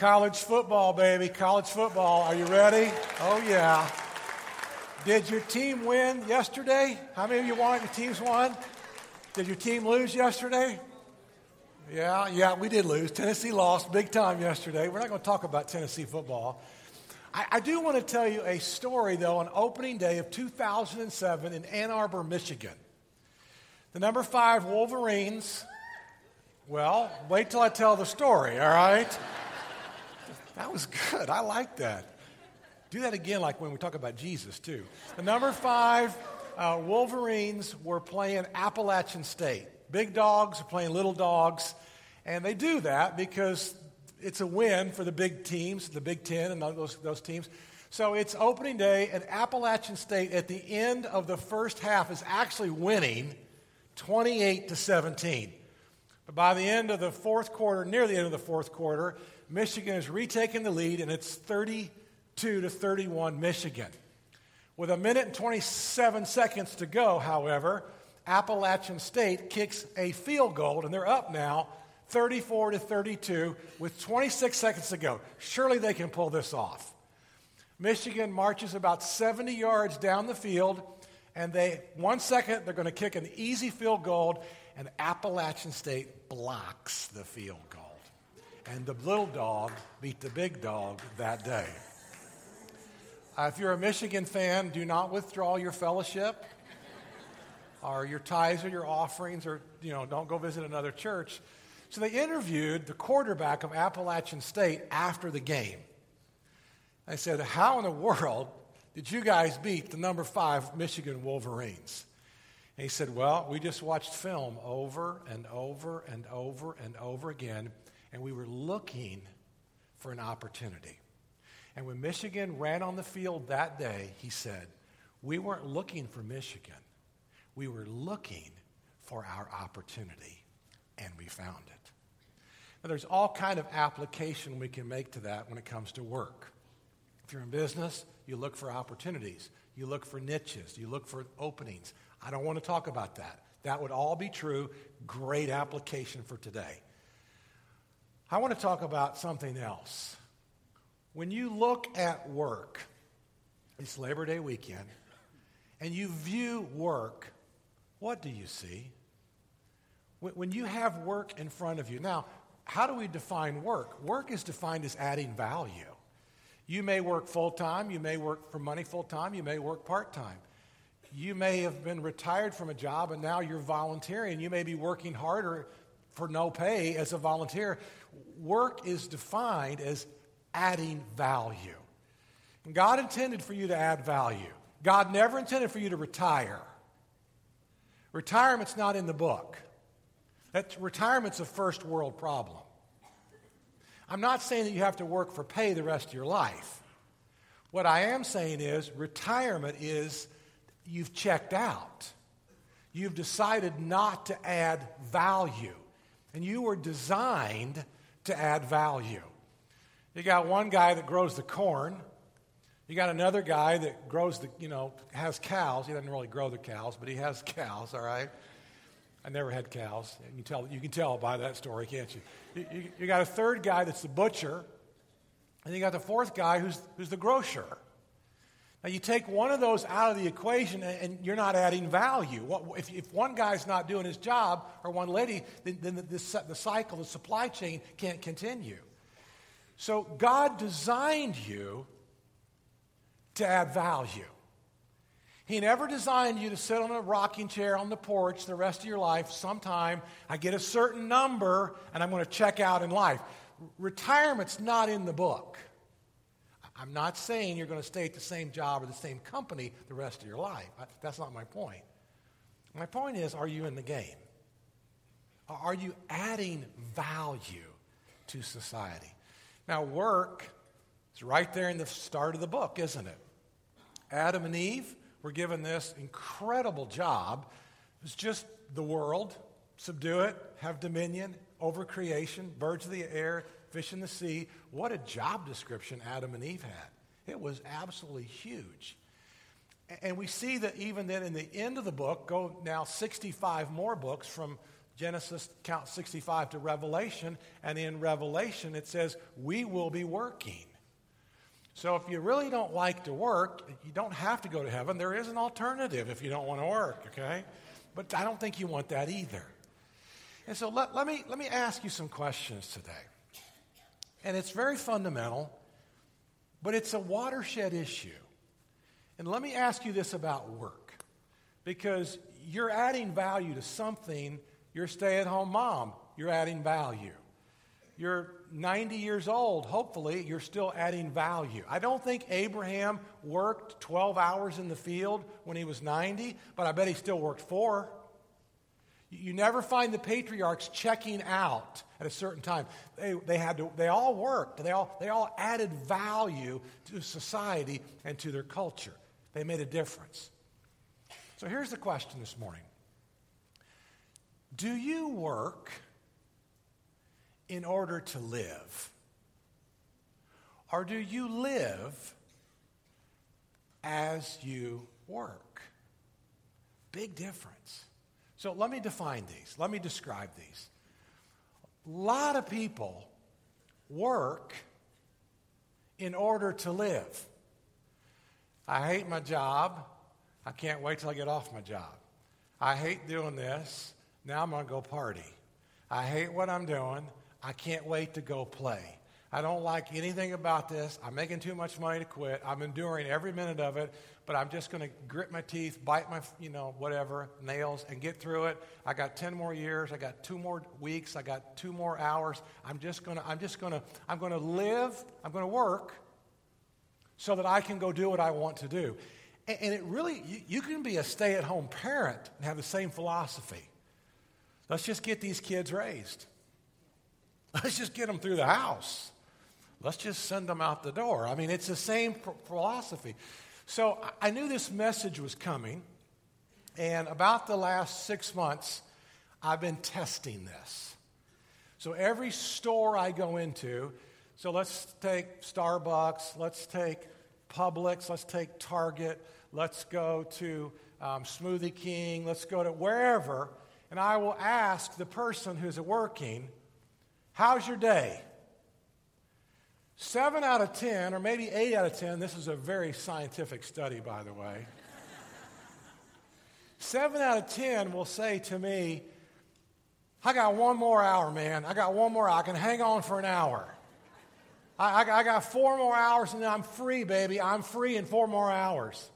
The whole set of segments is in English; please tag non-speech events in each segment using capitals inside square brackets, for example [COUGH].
College football, baby. College football. Are you ready? Oh, yeah. Did your team win yesterday? How many of you won? Your teams won? Did your team lose yesterday? Yeah, yeah, we did lose. Tennessee lost big time yesterday. We're not going to talk about Tennessee football. I, I do want to tell you a story, though, on opening day of 2007 in Ann Arbor, Michigan. The number five Wolverines, well, wait till I tell the story, all right? That was good. I like that. Do that again, like when we talk about Jesus, too. The number five uh, Wolverines were playing Appalachian State. Big dogs are playing little dogs. And they do that because it's a win for the big teams, the Big Ten and those, those teams. So it's opening day, and Appalachian State at the end of the first half is actually winning 28 to 17. But by the end of the fourth quarter, near the end of the fourth quarter, Michigan is retaking the lead, and it's 32 to 31 Michigan. With a minute and 27 seconds to go, however, Appalachian State kicks a field goal, and they're up now 34 to 32 with 26 seconds to go. Surely they can pull this off. Michigan marches about 70 yards down the field, and they, one second, they're going to kick an easy field goal, and Appalachian State blocks the field goal and the little dog beat the big dog that day. Uh, if you're a Michigan fan, do not withdraw your fellowship or your tithes or your offerings, or you know, don't go visit another church. So they interviewed the quarterback of Appalachian State after the game. They said, How in the world did you guys beat the number five Michigan Wolverines? And he said, Well, we just watched film over and over and over and over again and we were looking for an opportunity. And when Michigan ran on the field that day, he said, We weren't looking for Michigan. We were looking for our opportunity, and we found it. Now, there's all kind of application we can make to that when it comes to work. If you're in business, you look for opportunities. You look for niches. You look for openings. I don't want to talk about that. That would all be true. Great application for today. I want to talk about something else. When you look at work, it's Labor Day weekend, and you view work, what do you see? When you have work in front of you, now, how do we define work? Work is defined as adding value. You may work full time, you may work for money full time, you may work part time. You may have been retired from a job and now you're volunteering. You may be working harder for no pay as a volunteer. Work is defined as adding value. And God intended for you to add value. God never intended for you to retire. Retirement's not in the book. That retirement's a first world problem. I'm not saying that you have to work for pay the rest of your life. What I am saying is retirement is you've checked out. You've decided not to add value. And you were designed to add value. You got one guy that grows the corn. You got another guy that grows the, you know, has cows. He doesn't really grow the cows, but he has [LAUGHS] cows, all right? I never had cows. You can tell, you can tell by that story, can't you? You, you? you got a third guy that's the butcher, and you got the fourth guy who's, who's the grocer. Now, you take one of those out of the equation and you're not adding value. If, one guy's not doing his job, or one lady, then, then the, the, the cycle, the supply chain can't continue. So, God designed you to add value. He never designed you to sit on a rocking chair on the porch the rest of your life. Sometime I get a certain number and I'm going to check out in life. Retirement's not in the book. I'm not saying you're going to stay at the same job or the same company the rest of your life. That's not my point. My point is are you in the game? Are you adding value to society? Now, work is right there in the start of the book, isn't it? Adam and Eve were given this incredible job. It's just the world, subdue it, have dominion over creation, birds of the air, fish in the sea. What a job description Adam and Eve had. It was absolutely huge. And we see that even then in the end of the book, go now 65 more books from Genesis count 65 to Revelation, and in Revelation it says, We will be working. So if you really don't like to work, you don't have to go to heaven. There is an alternative if you don't want to work, okay? But I don't think you want that either. And so let, let, me, let me ask you some questions today. And it's very fundamental, but it's a watershed issue. And let me ask you this about work, because you're adding value to something. You're stay at home mom, you're adding value. You're 90 years old, hopefully, you're still adding value. I don't think Abraham worked 12 hours in the field when he was 90, but I bet he still worked four. You never find the patriarchs checking out at a certain time. They, they, had to, they all worked, they all, they all added value to society and to their culture. They made a difference. So here's the question this morning Do you work in order to live? Or do you live as you work? Big difference. So let me define these. Let me describe these. A lot of people work in order to live. I hate my job. I can't wait till I get off my job. I hate doing this. Now I'm going to go party. I hate what I'm doing. I can't wait to go play. I don't like anything about this. I'm making too much money to quit. I'm enduring every minute of it, but I'm just going to grit my teeth, bite my, you know, whatever, nails, and get through it. I got 10 more years. I got two more weeks. I got two more hours. I'm just going to, I'm just going to, I'm going to live. I'm going to work so that I can go do what I want to do. And, and it really, you, you can be a stay at home parent and have the same philosophy. Let's just get these kids raised. Let's just get them through the house. Let's just send them out the door. I mean, it's the same philosophy. So I knew this message was coming, and about the last six months, I've been testing this. So every store I go into, so let's take Starbucks, let's take Publix, let's take Target, let's go to um, Smoothie King, let's go to wherever, and I will ask the person who's working, How's your day? Seven out of 10, or maybe eight out of 10, this is a very scientific study, by the way. Seven out of 10 will say to me, I got one more hour, man. I got one more hour. I can hang on for an hour. I, I, I got four more hours and then I'm free, baby. I'm free in four more hours.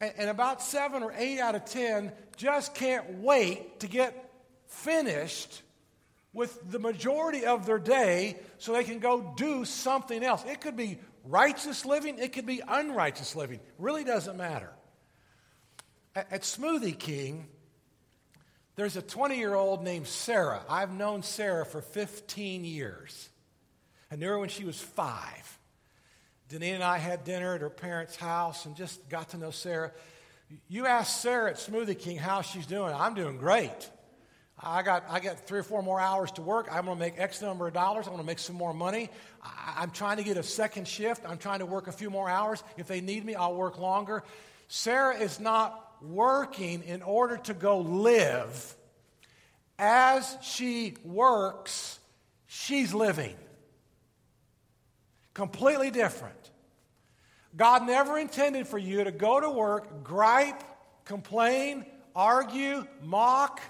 And, and about seven or eight out of 10 just can't wait to get finished with the majority of their day so they can go do something else. It could be righteous living, it could be unrighteous living. Really doesn't matter. At, at Smoothie King, there's a 20 year old named Sarah. I've known Sarah for 15 years. I knew her when she was five. Denise and I had dinner at her parents' house and just got to know Sarah. You ask Sarah at Smoothie King how she's doing. I'm doing great. I got, I got three or four more hours to work. I'm going to make X number of dollars. I'm going to make some more money. I, am trying to get a second shift. I'm trying to work a few more hours. If they need me, I'll work longer. Sarah is not working in order to go live. As she works, she's living. Completely different. God never intended for you to go to work, gripe, complain, argue, mock,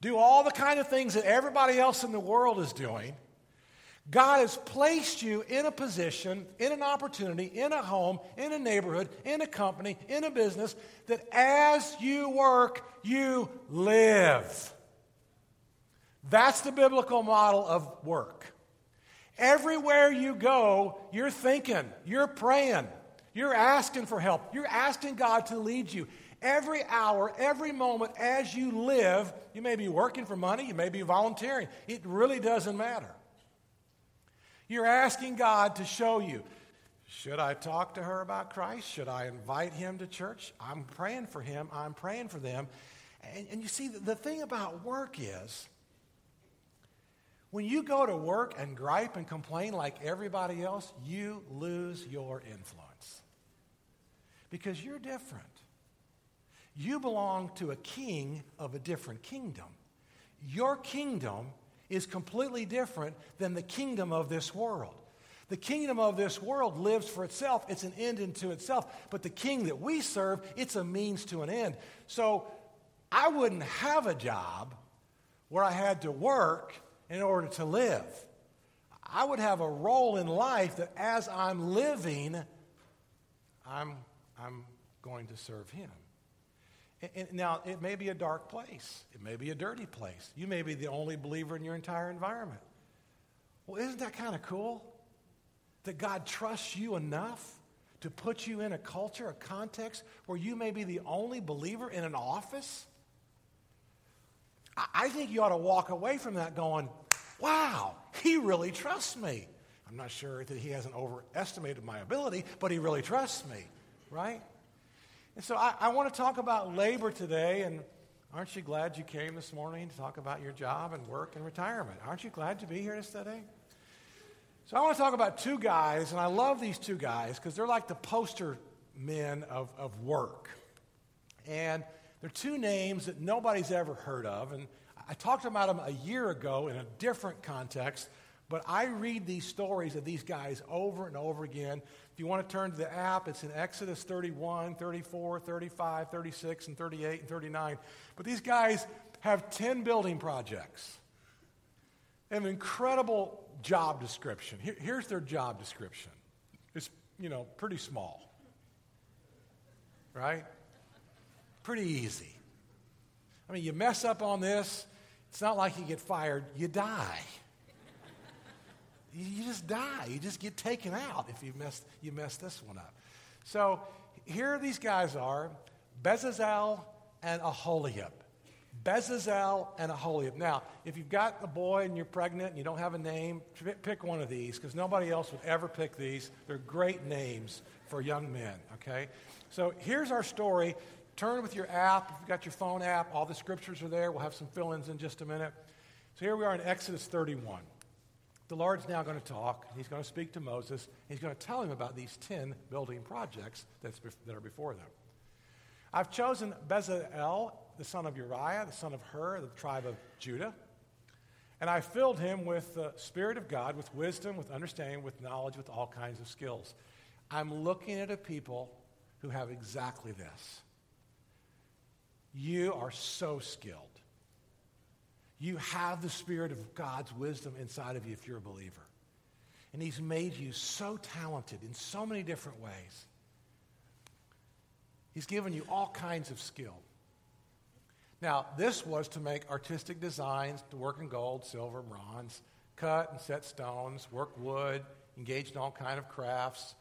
do all the kind of things that everybody else in the world is doing. God has placed you in a position, in an opportunity, in a home, in a neighborhood, in a company, in a business, that as you work, you live. That's the biblical model of work. Everywhere you go, you're thinking, you're praying, you're asking for help, you're asking God to lead you. Every hour, every moment as you live, you may be working for money, you may be volunteering. It really doesn't matter. You're asking God to show you should I talk to her about Christ? Should I invite him to church? I'm praying for him, I'm praying for them. And, and you see, the, the thing about work is when you go to work and gripe and complain like everybody else, you lose your influence because you're different. You belong to a king of a different kingdom. Your kingdom is completely different than the kingdom of this world. The kingdom of this world lives for itself. It's an end into itself. But the king that we serve, it's a means to an end. So I wouldn't have a job where I had to work in order to live. I would have a role in life that as I'm living, I'm, I'm going to serve him. And, now, it may be a dark place. It may be a dirty place. You may be the only believer in your entire environment. Well, isn't that kind of cool? That God trusts you enough to put you in a culture, a context where you may be the only believer in an office? I think you ought to walk away from that going, wow, he really trusts me. I'm not sure that he hasn't overestimated my ability, but he really trusts me, right? And so I, I want to talk about labor today, and aren't you glad you came this morning to talk about your job and work and retirement? Aren't you glad to be here today? So I want to talk about two guys, and I love these two guys because they're like the poster men of, of work. And they're two names that nobody's ever heard of. And I talked about them a year ago in a different context, but I read these stories of these guys over and over again. If you want to turn to the app, it's in Exodus 31, 34, 35, 36, and 38, and 39. But these guys have 10 building projects. They have an incredible job description. Here, here's their job description. It's, you know, pretty small. Right? Pretty easy. I mean, you mess up on this, it's not like you get fired, you die. You just die. You just get taken out if you mess, you mess this one up. So here these guys are Bezalel and Aholiab. Bezalel and Aholiab. Now, if you've got a boy and you're pregnant and you don't have a name, pick one of these because nobody else would ever pick these. They're great names for young men, okay? So here's our story. Turn with your app. If you've got your phone app, all the scriptures are there. We'll have some fill ins in just a minute. So here we are in Exodus 31. The Lord's now going to talk. He's going to speak to Moses. He's going to tell him about these 10 building projects that's, that are before them. I've chosen Bezalel the son of Uriah, the son of Hur, the tribe of Judah. And I filled him with the Spirit of God, with wisdom, with understanding, with knowledge, with all kinds of skills. I'm looking at a people who have exactly this. You are so skilled. You have the Spirit of God's wisdom inside of you if you're a believer. And He's made you so talented in so many different ways. He's given you all kinds of skill. Now, this was to make artistic designs, to work in gold, silver, bronze, cut and set stones, work wood, engage in all kind of crafts.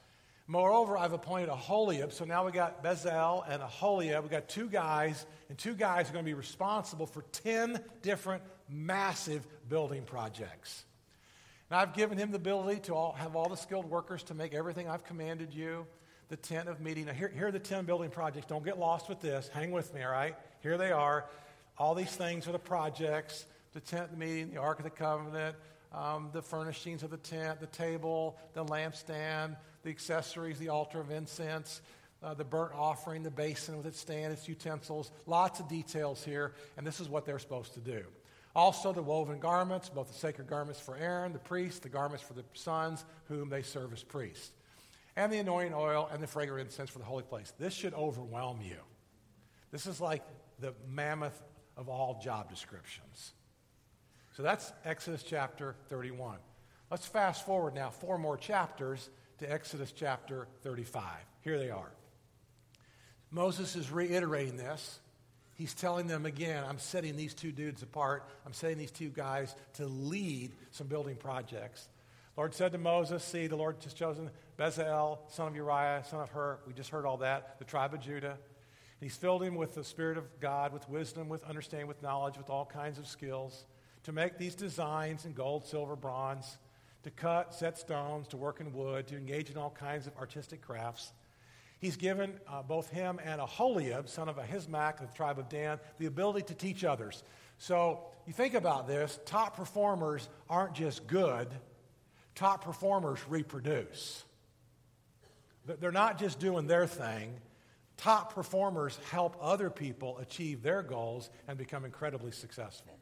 Moreover, I've appointed Aholiab, so now we got Bezalel and Aholiab. We got two guys, and two guys are going to be responsible for 10 different massive building projects. And I've given him the ability to all, have all the skilled workers to make everything I've commanded you. The tent of meeting. Now, here, here are the 10 building projects. Don't get lost with this. Hang with me, all right? Here they are. All these things are the projects the tent of meeting, the Ark of the Covenant, um, the furnishings of the tent, the table, the lampstand, the accessories, the altar of incense, uh, the burnt offering, the basin with its stand, its utensils. Lots of details here, and this is what they're supposed to do. Also, the woven garments, both the sacred garments for Aaron, the priest, the garments for the sons, whom they serve as priests, and the anointing oil and the fragrant incense for the holy place. This should overwhelm you. This is like the mammoth of all job descriptions. So that's Exodus chapter 31. Let's fast forward now four more chapters to Exodus chapter 35. Here they are. Moses is reiterating this. He's telling them again, I'm setting these two dudes apart. I'm setting these two guys to lead some building projects. Lord said to Moses, See, the Lord has chosen Bezalel, son of Uriah, son of Hur. We just heard all that, the tribe of Judah. He's filled him with the Spirit of God, with wisdom, with understanding, with knowledge, with all kinds of skills to make these designs in gold, silver, bronze, to cut, set stones, to work in wood, to engage in all kinds of artistic crafts. He's given uh, both him and Aholiab, son of Ahisamach of the tribe of Dan, the ability to teach others. So you think about this top performers aren't just good, top performers reproduce. They're not just doing their thing, top performers help other people achieve their goals and become incredibly successful.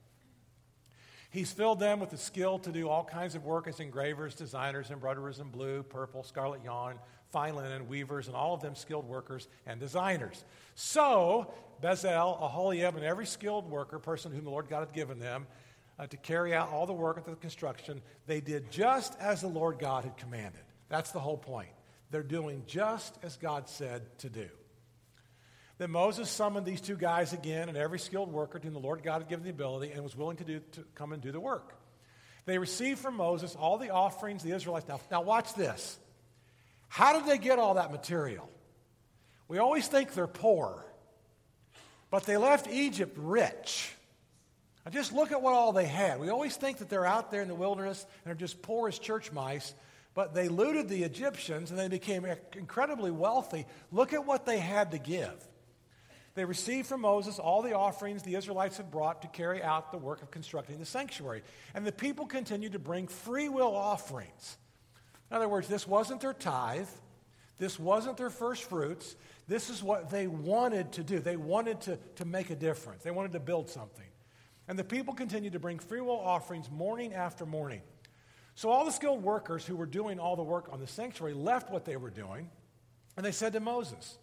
He's filled them with the skill to do all kinds of work as engravers, designers, embroiderers in blue, purple, scarlet yarn, fine linen, weavers, and all of them skilled workers and designers. So, Bezalel, Aholiab, and every skilled worker, person whom the Lord God had given them, uh, to carry out all the work of the construction, they did just as the Lord God had commanded. That's the whole point. They're doing just as God said to do. Then Moses summoned these two guys again and every skilled worker to whom the Lord God had given the ability and was willing to, do, to come and do the work. They received from Moses all the offerings the Israelites. Now, now watch this. How did they get all that material? We always think they're poor, but they left Egypt rich. Now just look at what all they had. We always think that they're out there in the wilderness and are just poor as church mice, but they looted the Egyptians and they became incredibly wealthy. Look at what they had to give. They received from Moses all the offerings the Israelites had brought to carry out the work of constructing the sanctuary. And the people continued to bring free will offerings. In other words, this wasn't their tithe, this wasn't their first fruits. This is what they wanted to do. They wanted to, to make a difference, they wanted to build something. And the people continued to bring free will offerings morning after morning. So all the skilled workers who were doing all the work on the sanctuary left what they were doing, and they said to Moses,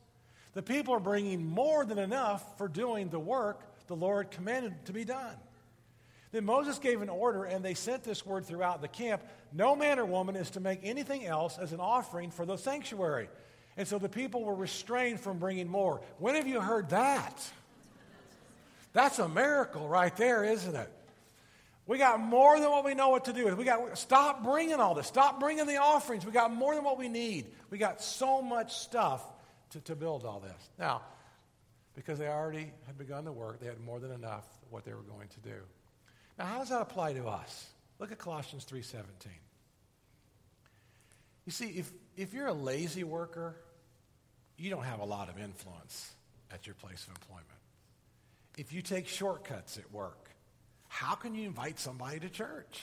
The people are bringing more than enough for doing the work the Lord commanded to be done. Then Moses gave an order, and they sent this word throughout the camp No man or woman is to make anything else as an offering for the sanctuary. And so the people were restrained from bringing more. When have you heard that? That's a miracle right there, isn't it? We got more than what we know what to do with. We got stop bringing all this. Stop bringing the offerings. We got more than what we need. We got so much stuff to, to build all this. Now, because they already had begun the work, they had more than enough what they were going to do. Now, how does that apply to us? Look at Colossians 3:17. You see, if, if you're a lazy worker, you don't have a lot of influence at your place of employment if you take shortcuts at work, how can you invite somebody to church?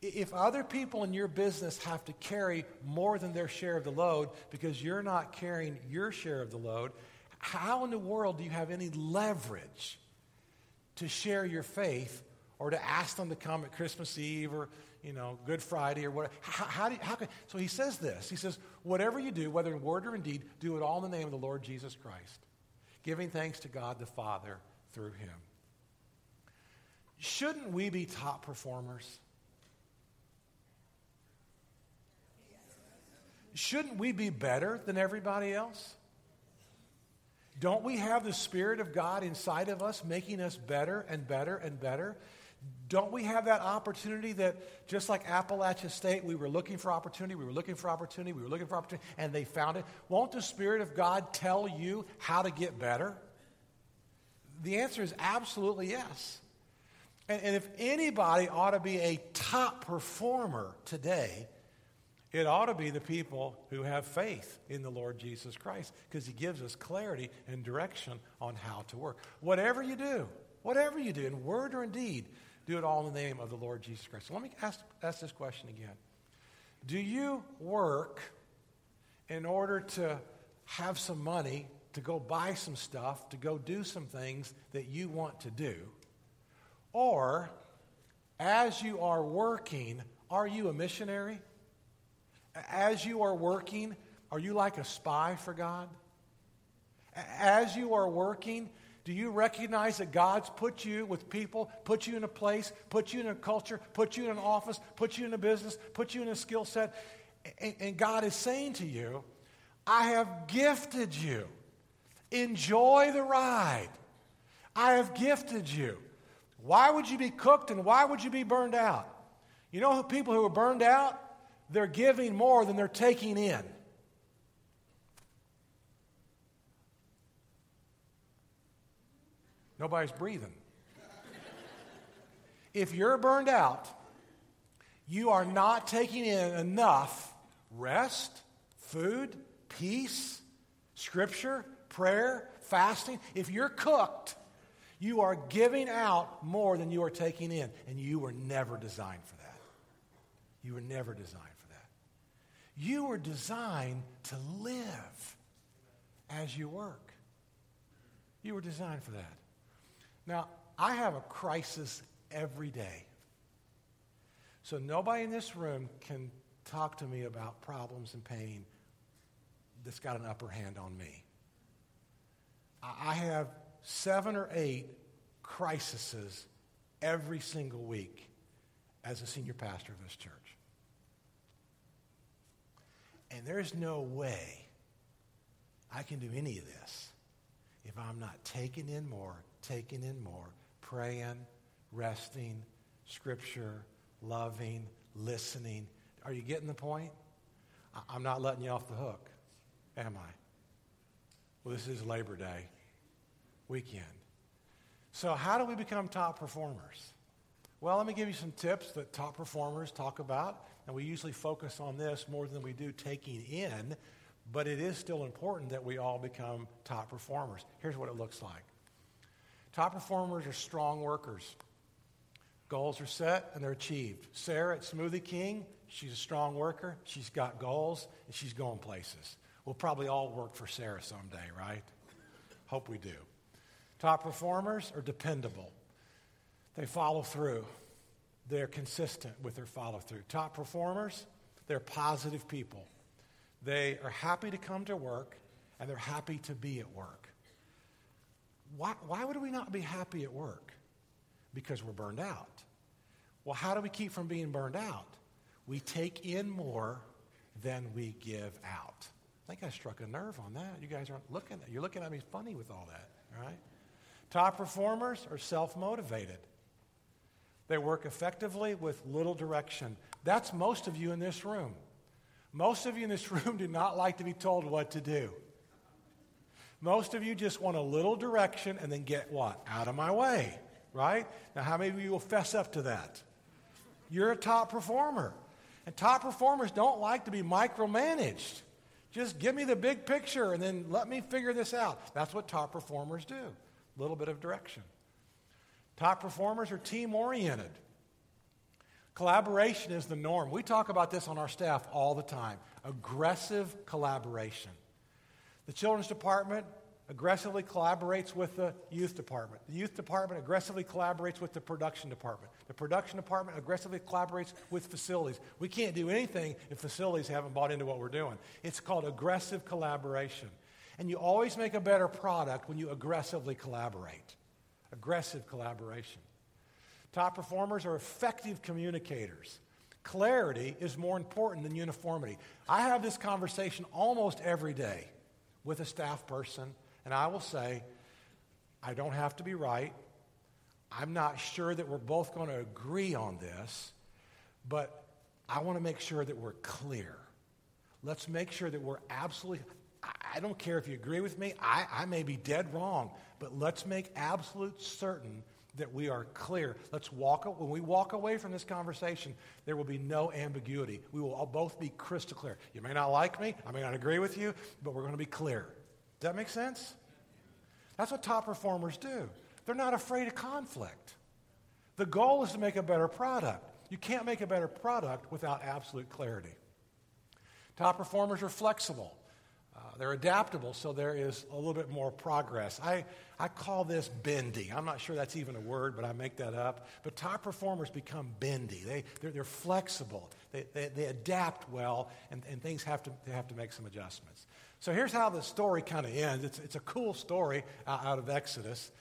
If other people in your business have to carry more than their share of the load because you're not carrying your share of the load, how in the world do you have any leverage to share your faith or to ask them to come at Christmas Eve or you know Good Friday or whatever? How, how do you, how can, so he says this. He says, whatever you do, whether in word or in deed, do it all in the name of the Lord Jesus Christ, giving thanks to God the Father through him. Shouldn't we be top performers? Shouldn't we be better than everybody else? Don't we have the Spirit of God inside of us making us better and better and better? Don't we have that opportunity that just like Appalachia State, we were looking for opportunity, we were looking for opportunity, we were looking for opportunity, and they found it? Won't the Spirit of God tell you how to get better? The answer is absolutely yes. And, and if anybody ought to be a top performer today, it ought to be the people who have faith in the Lord Jesus Christ because he gives us clarity and direction on how to work. Whatever you do, whatever you do, in word or in deed, do it all in the name of the Lord Jesus Christ. So let me ask, ask this question again Do you work in order to have some money to go buy some stuff, to go do some things that you want to do? Or, as you are working, are you a missionary? As you are working, are you like a spy for God? As you are working, do you recognize that God's put you with people, put you in a place, put you in a culture, put you in an office, put you in a business, put you in a skill set? And, God is saying to you, I have gifted you. Enjoy the ride. I have gifted you. Why would you be cooked and why would you be burned out? You know, who people who are burned out, they're giving more than they're taking in. Nobody's breathing. if you're burned out, you are not taking in enough rest, food, peace, scripture, prayer, fasting, if you're cooked, you are giving out more than you are taking in. And you were never designed for that. You were never designed. You were designed to live as you work. You were designed for that. Now, I have a crisis every day. So nobody in this room can talk to me about problems and pain that's got an upper hand on me. I have seven or eight crises every single week as a senior pastor of this church. And there's no way I can do any of this if I'm not taking in more, taking in more, praying, resting, scripture, loving, listening. Are you getting the point? I'm not letting you off the hook, am I? Well, this is Labor Day weekend. So, how do we become top performers? Well, let me give you some tips that top performers talk about. And we usually focus on this more than we do taking in, but it is still important that we all become top performers. Here's what it looks like top performers are strong workers. Goals are set and they're achieved. Sarah at Smoothie King, she's a strong worker. She's got goals and she's going places. We'll probably all work for Sarah someday, right? Hope we do. Top performers are dependable. They follow through. They're consistent with their follow through. Top performers, they're positive people. They are happy to come to work and they're happy to be at work. Why, why would we not be happy at work? Because we're burned out. Well, how do we keep from being burned out? We take in more than we give out. I think I struck a nerve on that. You guys aren't looking at you're looking at me funny with all that, right? Top performers are self-motivated. They work effectively with little direction. That's most of you in this room. Most of you in this [LAUGHS] room do not like to be told what to do. Most of you just want a little direction and then get what? Out of my way, right? Now, how many of you will fess up to that? You're a top performer. And top performers don't like to be micromanaged. Just give me the big picture and then let me figure this out. That's what top performers do. A little bit of direction. Top performers are team oriented. Collaboration is the norm. We talk about this on our staff all the time aggressive collaboration. The children's department aggressively collaborates with the youth department. The youth department aggressively collaborates with the production department. The production department aggressively collaborates with facilities. We can't do anything if facilities haven't bought into what we're doing. It's called aggressive collaboration. And you always make a better product when you aggressively collaborate aggressive collaboration. Top performers are effective communicators. Clarity is more important than uniformity. I have this conversation almost every day with a staff person, and I will say, I don't have to be right. I'm not sure that we're both going to agree on this, but I want to make sure that we're clear. Let's make sure that we're absolutely, I don't care if you agree with me, I, I may be dead wrong, but let's make absolute certain that we are clear. Let's walk, when we walk away from this conversation, there will be no ambiguity. We will all both be crystal clear. You may not like me, I may not agree with you, but we're going to be clear. Does that make sense? That's what top performers do. They're not afraid of conflict. The goal is to make a better product. You can't make a better product without absolute clarity. Top performers are flexible. They're adaptable, so there is a little bit more progress. I, I call this bendy. I'm not sure that's even a word, but I make that up. But top performers become bendy. They, they're, they're flexible, they, they, they adapt well, and, and things have to, they have to make some adjustments. So here's how the story kind of ends. It's, it's a cool story out of Exodus.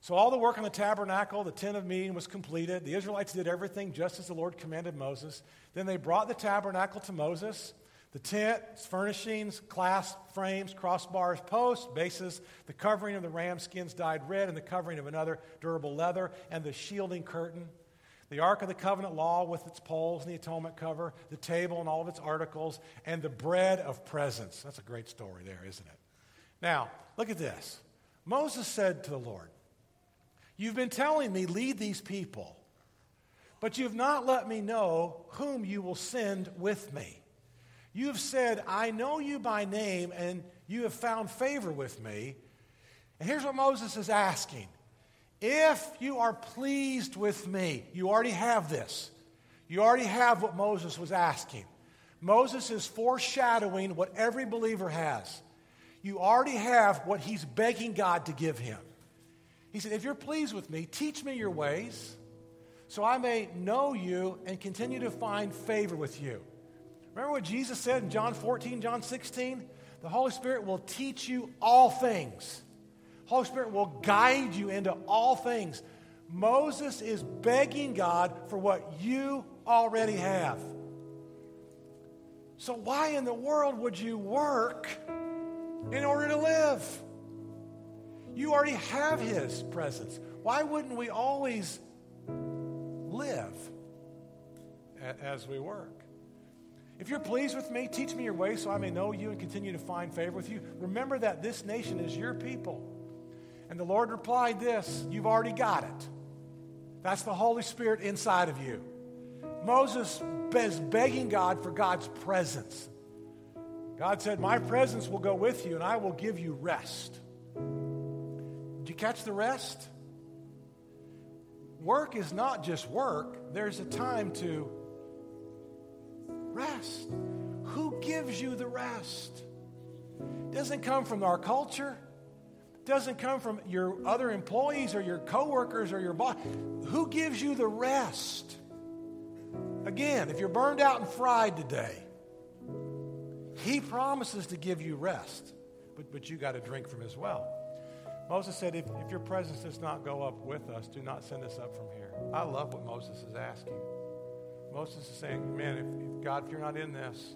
So all the work on the tabernacle, the tent of meeting was completed. The Israelites did everything just as the Lord commanded Moses. Then they brought the tabernacle to Moses. The tent, its furnishings, clasp frames, crossbars, posts, bases, the covering of the ram skins dyed red, and the covering of another durable leather, and the shielding curtain. The Ark of the Covenant Law with its poles and the atonement cover, the table and all of its articles, and the bread of presence. That's a great story there, isn't it? Now, look at this. Moses said to the Lord, You've been telling me, lead these people, but you've not let me know whom you will send with me. You have said, I know you by name, and you have found favor with me. And here's what Moses is asking If you are pleased with me, you already have this. You already have what Moses was asking. Moses is foreshadowing what every believer has. You already have what he's begging God to give him. He said, If you're pleased with me, teach me your ways so I may know you and continue to find favor with you. Remember what Jesus said in John 14, John 16? The Holy Spirit will teach you all things. Holy Spirit will guide you into all things. Moses is begging God for what you already have. So, why in the world would you work in order to live? You already have His presence. Why wouldn't we always live as we work? If you're pleased with me, teach me your way so I may know you and continue to find favor with you. Remember that this nation is your people. And the Lord replied this You've already got it. That's the Holy Spirit inside of you. Moses is begging God for God's presence. God said, My presence will go with you and I will give you rest. Did you catch the rest? Work is not just work, there's a time to rest. Who gives you the rest? Doesn't come from our culture. Doesn't come from your other employees or your coworkers or your boss. Who gives you the rest? Again, if you're burned out and fried today, he promises to give you rest, but, but you got to drink from his well. Moses said, if, if your presence does not go up with us, do not send us up from here. I love what Moses is asking. Moses is saying, man, if, if God, if you're not in this,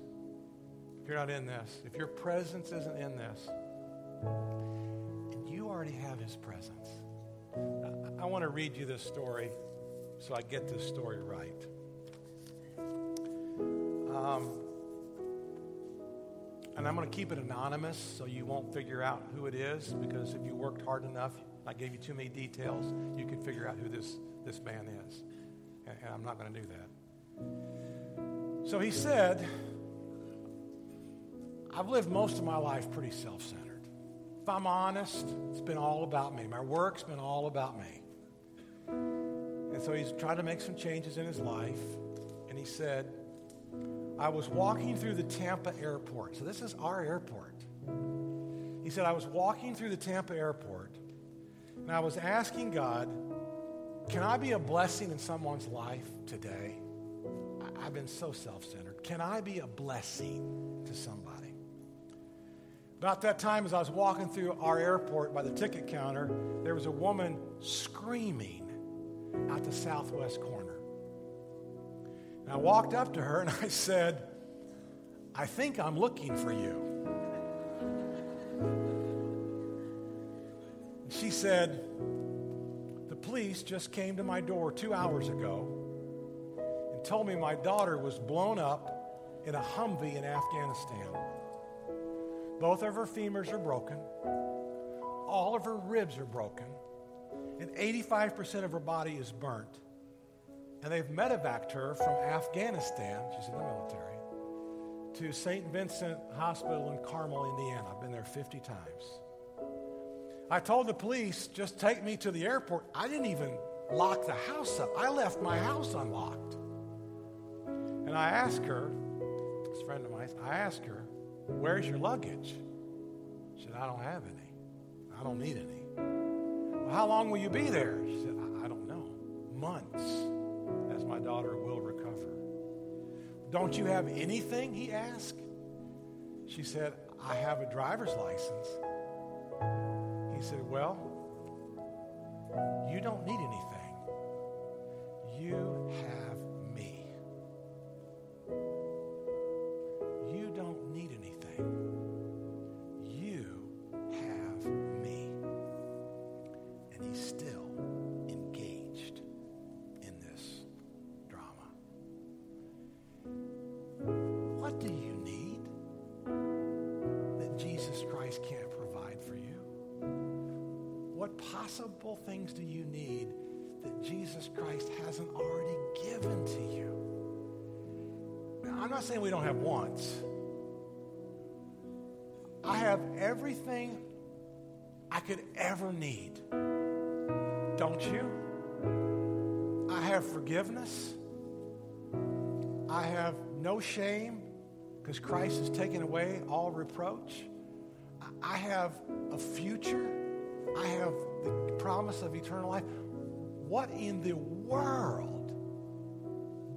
if you're not in this, if your presence isn't in this, and you already have his presence. I, I want to read you this story so I get this story right. Um, and I'm going to keep it anonymous so you won't figure out who it is because if you worked hard enough, I gave you too many details, you could figure out who this, this man is. And, and I'm not going to do that. So he said, I've lived most of my life pretty self centered. If I'm honest, it's been all about me. My work's been all about me. And so he's trying to make some changes in his life. And he said, I was walking through the Tampa airport. So this is our airport. He said, I was walking through the Tampa airport and I was asking God, can I be a blessing in someone's life today? I've been so self centered. Can I be a blessing to somebody? About that time, as I was walking through our airport by the ticket counter, there was a woman screaming out the southwest corner. And I walked up to her and I said, I think I'm looking for you. She said, The police just came to my door two hours ago and told me my daughter was blown up in a Humvee in Afghanistan. Both of her femurs are broken, all of her ribs are broken, and 85% of her body is burnt. And they've medevaced her from Afghanistan, she's in the military, to St. Vincent Hospital in Carmel, Indiana. I've been there 50 times. I told the police, just take me to the airport. I didn't even lock the house up, I left my house unlocked. And I asked her, this friend of mine, I asked her, Where's your luggage? She said, I don't have any. I don't need any. Well, how long will you be there? She said, I, I don't know. Months, as my daughter will recover. Don't you have anything? He asked. She said, I have a driver's license. He said, Well, you don't need anything. You have possible things do you need that Jesus Christ hasn't already given to you? Now, I'm not saying we don't have wants. I have everything I could ever need. Don't you? I have forgiveness. I have no shame because Christ has taken away all reproach. I have a future. I have the promise of eternal life. What in the world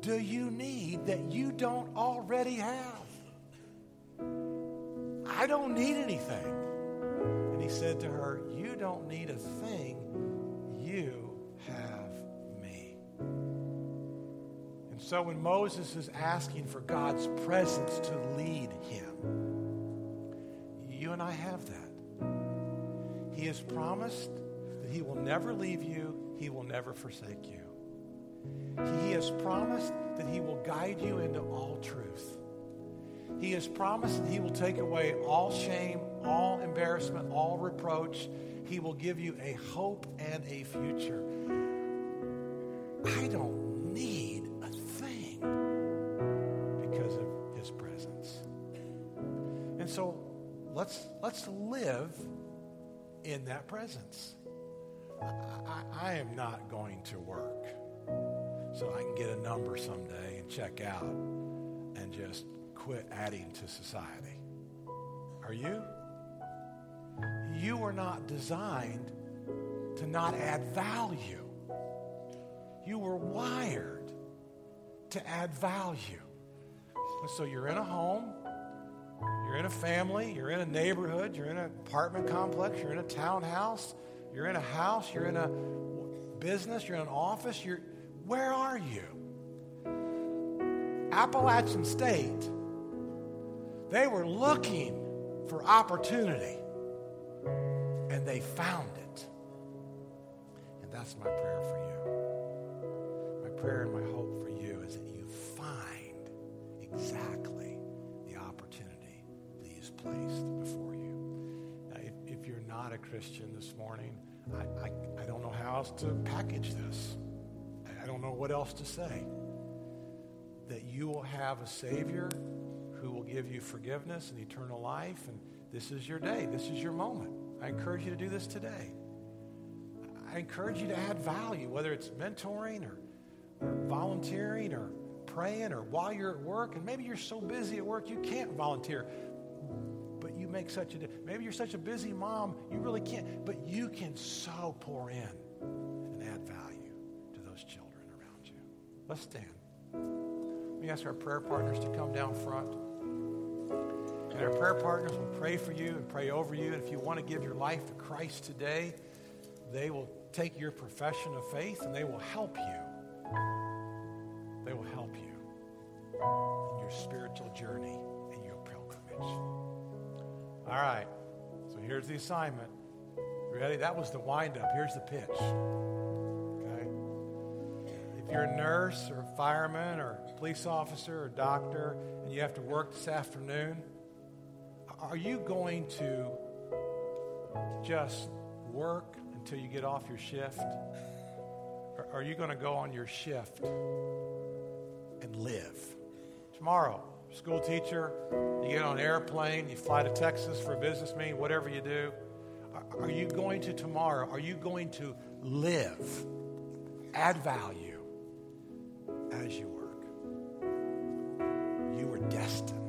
do you need that you don't already have? I don't need anything. And he said to her, You don't need a thing. You have me. And so when Moses is asking for God's presence to lead him, you and I have that. He has promised he will never leave you, he will never forsake you. He has promised that he will guide you into all truth. He has promised that He will take away all shame, all embarrassment, all reproach. He will give you a hope and a future. I don't need a thing because of His presence. And so let's, let's live in that presence. I, I, am not going to work so I can get a number someday and check out and just quit adding to society. Are you? You were not designed to not add value. You were wired to add value. So you're in a home, you're in a family, you're in a neighborhood, you're in an apartment complex, you're in a townhouse, you're in a house, you're in a business, you're in an office, you're where are you? Appalachian State they were looking for opportunity, and they found it. And that's my prayer for you. My prayer and my hope for you is that you find exactly the opportunity that He has placed before you. Christian this morning, I, I, I don't know how else to package this. I don't know what else to say. That you will have a Savior who will give you forgiveness and eternal life. And this is your day. This is your moment. I encourage you to do this today. I encourage you to add value, whether it's mentoring or, or volunteering or praying or while you're at work. And maybe you're so busy at work you can't volunteer make such a difference. maybe you're such a busy mom you really can't but you can so pour in and add value to those children around you let's stand let me ask our prayer partners to come down front and our prayer partners will pray for you and pray over you. And if you want to give your life to Christ today, they will take your profession of faith and they will help you. All right. So here's the assignment. Ready? That was the windup. Here's the pitch. Okay? If you're a nurse or a fireman or a police officer or a doctor and you have to work this afternoon, are you going to just work until you get off your shift? Or are you going to go on your shift and live? Tomorrow, school teacher, you get on an airplane, you fly to Texas for a business meeting, whatever you do. Are you going to tomorrow, are you going to live, add value as you work? You were destined.